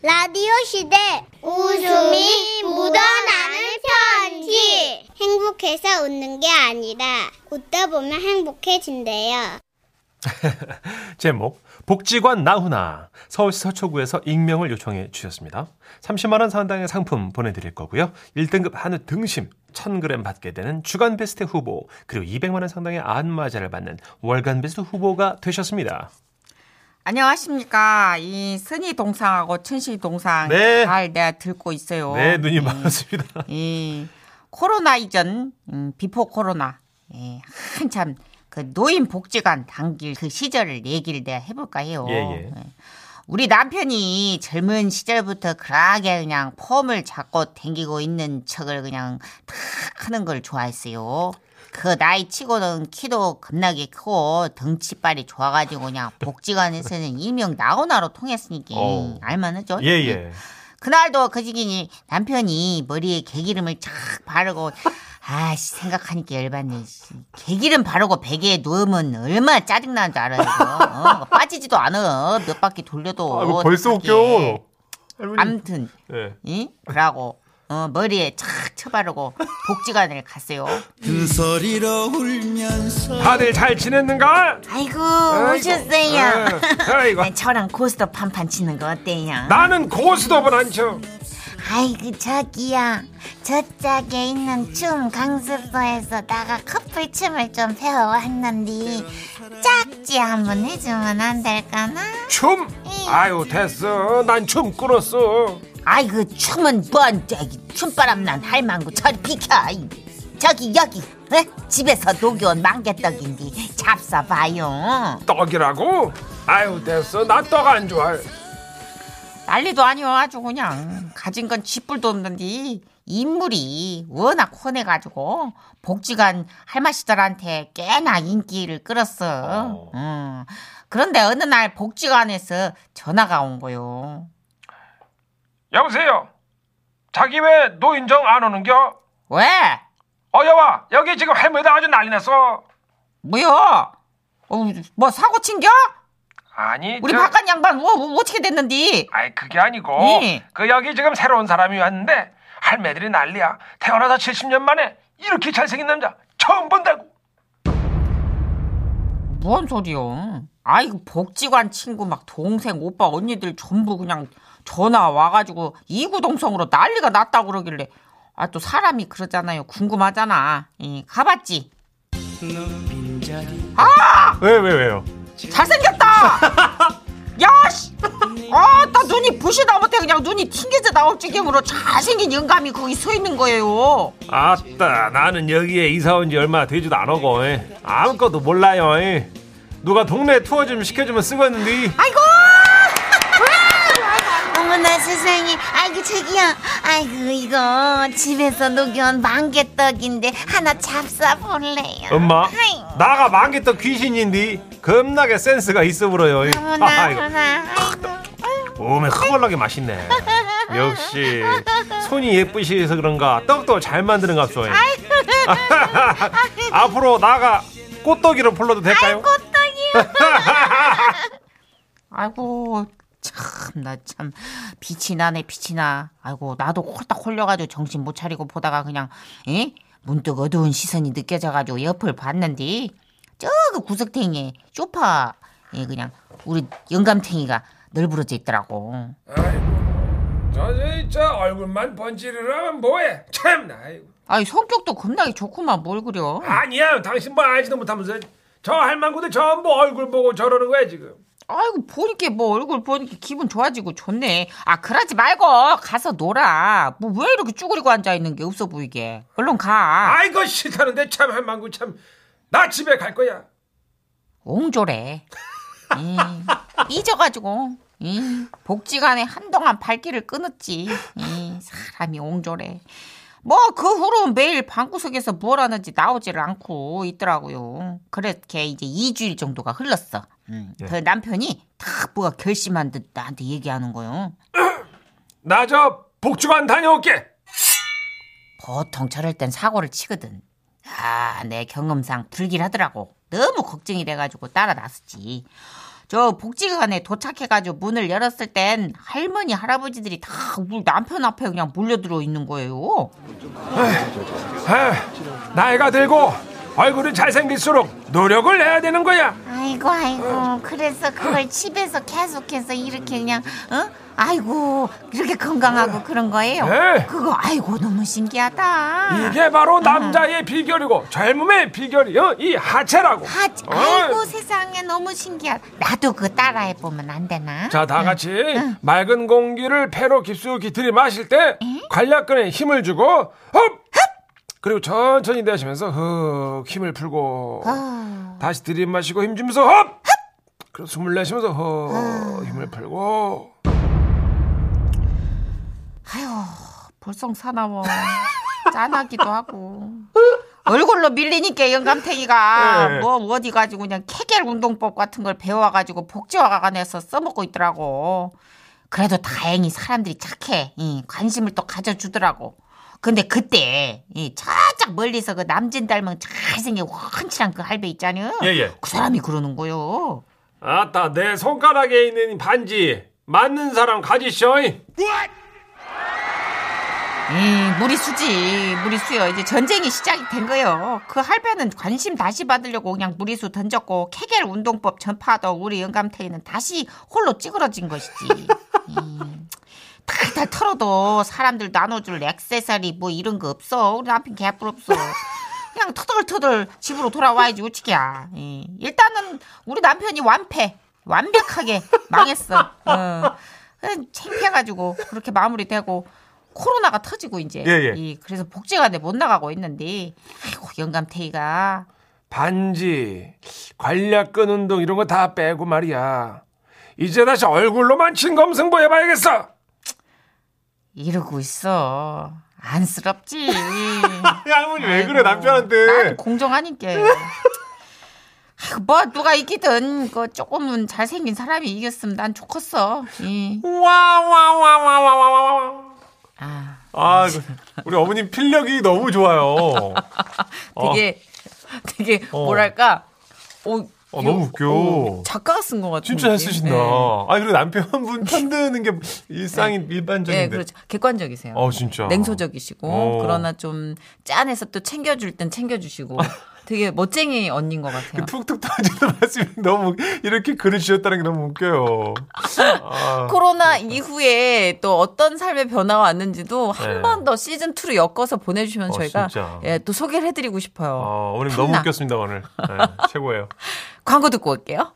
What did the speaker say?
라디오 시대 웃음이 묻어나는 편지 행복해서 웃는 게 아니라 웃다 보면 행복해진대요. 제목 복지관 나훈아 서울시 서초구에서 익명을 요청해 주셨습니다. 30만 원 상당의 상품 보내드릴 거고요. 1등급 한우 등심 1000g 받게 되는 주간 베스트 후보 그리고 200만 원 상당의 안마자를 받는 월간 베스트 후보가 되셨습니다. 안녕하십니까. 정선희 동상하고 천식 동상 네. 잘 내가 듣고 있어요. 네 눈이 이- 많았습니다. 이 코로나 이전 음, before 코로나 예, 한참 그 노인 복지관 당길 그 시절을 얘기를 내가 해볼까 해요. 예, 예. 우리 남편이 젊은 시절부터 그러하게 그냥 폼을 잡고 댕기고 있는 척을 그냥 탁 하는 걸 좋아했어요. 그 나이 치고는 키도 겁나게 크고 덩치빨이 좋아가지고 그냥 복지관에서는 일명 나오나로 통했으니까 어. 알만하죠? 예 예. 그날도 그 시기니 남편이 머리에 개기름을 착 바르고 아씨 생각하니까 열받네. 씨. 개기름 바르고 베개에 누우면 얼마나 짜증나는 줄 알아요. 어, 빠지지도 않아. 몇 바퀴 돌려도. 아이고 벌써. 웃겨. 할머니. 암튼 예. 이 그러고 어, 머리에 착 쳐바르고 복지관을 갔어요. 큰 소리로 울면서 다들 잘 지냈는가? 아이고 아이고, 오셨어요. 아이고. 네, 저랑 고스톱 판판 치는 거 어때요? 나는 고스톱은 안 쳐. 아이고 저기요 저짝에 있는 춤 강습소에서 나가 커플 춤을 좀 배워왔는데 짝지 한번 해주면 안 될까나? 춤? 아유 됐어. 난 춤 끊었어. 아이고 춤은 뭔 저기 춤바람 난 할망구 저리 비켜. 저기 여기 에? 집에서 녹여온 망개떡인데 잡숴봐요 떡이라고? 아유 됐어. 나 떡 안 좋아해. 난리도 아니오 아주 그냥 가진 건 쥐뿔도 없는데 인물이 워낙 훤해가지고 복지관 할머니들한테 꽤나 인기를 끌었어 어. 음. 그런데 어느 날 복지관에서 전화가 온 거요 여보세요. 자기 왜 노 인정 안 오는겨? 왜? 어 여와 여기 지금 할머니들 아주 난리 났어. 뭐야? 어, 뭐 사고 친겨? 아니 우리 저- 바깥 양반 뭐, 뭐 어떻게 됐는디? 아이 그게 아니고 예. 그 여기 지금 새로운 사람이 왔는데 할매들이 난리야. 태어나서 70년 만에 이렇게 잘생긴 남자 처음 본다고. 뭔 소리요? 아이고 복지관 친구 막 동생 오빠 언니들 전부 그냥 전화 와가지고 이구동성으로 난리가 났다 고 그러길래 아 또 사람이 그러잖아요 궁금하잖아 이, 가봤지 왜왜 왜요? 잘생겼다 야 씨 아 나 눈이 부시다 못해 그냥 눈이 튕겨져 나올 지경으로 잘생긴 영감이 거기 서 있는 거예요 아따 나는 여기에 이사 온 지 얼마 되지도 않고 에. 아무것도 몰라요. 에. 누가 동네 투어 좀 시켜주면 쓰겠는데 아이고 어머나 세상에 아이고 저기요 아이고 이거 집에서 녹여온 망개떡인데 하나 잡숴 볼래요 엄마 아이. 나가 만개떡 귀신인데 겁나게 센스가 있어 보여요. 에. 어머나 아이고. 어머나 아이고 오메 허벌나게 맛있네. 역시 손이 예쁘시서 그런가 떡도 잘 만드는 갑소. 에. 앞으로 나가 꽃떡이로 불러도 될까요? 아이고 참 나 참 빛이 나네 빛이 나 아이고 나도 홀딱 홀려가지고 정신 못 차리고 보다가 그냥 에? 문득 어두운 시선이 느껴져가지고 옆을 봤는데 저그 구석탱이에 쇼파에 그냥 우리 영감탱이가 널브러져 있더라고 아이고, 저, 저, 저 얼굴만 번지르르 하면 뭐해? 참나. 아이고. 아이 성격도 겁나게 좋구만 뭘 그려 아니야, 당신 뭐 알지도 못하면서 저 할망구들 전부 얼굴 보고 저러는 거야 지금. 아이고 보니까 뭐 얼굴 보니까 기분 좋아지고 좋네 아 그러지 말고 가서 놀아 뭐 왜 이렇게 쭈그리고 앉아 있는 게 없어 보이게 얼른 가 아이고 싫다는데 참 할망구 참. 나 집에 갈 거야. 옹졸해. 이, 삐져가지고 이, 복지관에 한동안 발길을 끊었지. 이, 사람이 옹졸해. 뭐 그 후로 매일 방구석에서 뭘 하는지 나오지를 않고 있더라고요. 그렇게 이제 2주일 정도가 흘렀어. 음, 그 남편이 딱 뭐가 결심한 듯 나한테 얘기하는 거요. 나 저 복주관 다녀올게. 보통 저럴 땐 사고를 치거든. 아, 내 경험상 불길하더라고. 너무 걱정이 돼가지고 따라 나섰지. 저 복지관에 도착해가지고 문을 열었을 땐 할머니 할아버지들이 다 우리 남편 앞에 그냥 몰려들어 있는 거예요. 에휴, 나이가 들고 얼굴이 잘생길수록 노력을 해야 되는 거야. 아이고 아이고 그래서 그걸 집에서 계속해서 이렇게 그냥 어? 아이고 이렇게 건강하고 그런 거예요. 네. 그거 아이고 너무 신기하다. 이게 바로 남자의 비결이고 젊음의 비결이 어? 이 하체라고. 아, 아이고 세상에 너무 신기하다. 나도 그 따라해 보면 안 되나? 자, 다 같이 맑은 공기를 폐로 깊숙이 들이마실 때 관략근에 힘을 주고 흡! 그리고 천천히 내쉬면서 흡 힘을 풀고 아. 다시 들이마시고 힘 주면서 흡! 그리고 숨을 내쉬면서 흡 힘을 풀고 아유, 벌써 사나 워. 짠하기도 하고. 얼굴로 밀리니까 영감탱이가 네. 뭐 어디 가지고 그냥 케겔 운동법 같은 걸 배워가지고 복지화관에서 써먹고 있더라고. 그래도 다행히 사람들이 착해. 이, 관심을 또 가져주더라고. 근데 그때 이 저짝 멀리서 그 남진 닮은 잘생긴 훤칠한 그 할배 있잖아요. 예 예. 그 사람이 그러는 거요. 아따 내 손가락에 있는 반지 맞는 사람 가지쇼 이 무리수지 무리수요. 이제 전쟁이 시작이 된 거요. 그 할배는 관심 다시 받으려고 그냥 무리수 던졌고 케겔 운동법 전파하던 우리 영감태이는 다시 홀로 찌그러진 것이지. 음, 탈탈 털어도 사람들 나눠줄 액세서리 뭐 이런 거 없어. 우리 남편 개뿔 없어. 그냥 터덜터덜 집으로 돌아와야지 어찌게야. 예. 일단은 우리 남편이 완패. 완벽하게 망했어. 어. 창피해가지고 그렇게 마무리되고 코로나가 터지고 이제. 예, 예. 이 그래서 복지관에 못 나가고 있는데. 아이고 영감태이가. 반지 관략근 운동 이런 거 다 빼고 말이야. 이제 다시 얼굴로만 진검승부 해봐야겠어 이러고 있어. 안쓰럽지. 할머니 왜 아이고, 나는 공정하니까. 뭐 누가 이기든 그 조금은 잘생긴 사람이 이겼으면 난 좋겠어. 이. 와와와와와와와 아 아, 그, 우리 어머님 필력이 너무 좋아요. 되게 되게 어. 뭐랄까? 어, 어, 너무 웃겨. 어, 작가가 쓴 것 같은 진짜 잘? 쓰신다. 네. 아, 그리고 남편분 편드는 게 일상이 일반적인데. 네, 그렇죠. 객관적이세요. 어, 진짜. 냉소적이시고 어. 그러나 좀 짠해서 또 챙겨줄 땐 챙겨주시고 되게 멋쟁이 언니인 것 같아요. 그 툭툭 터지는 말씀이 너무 이렇게 글을 주셨다는 게 너무 웃겨요. 아, 코로나 이후에 또 어떤 삶의 변화가 왔는지도 네. 한번더 시즌 2로 엮어서 보내주시면 어, 저희가. 예, 또 소개를 해드리고 싶어요. 어, 오늘 너무. 웃겼습니다, 오늘. 네, 최고예요. 광고 듣고 올게요.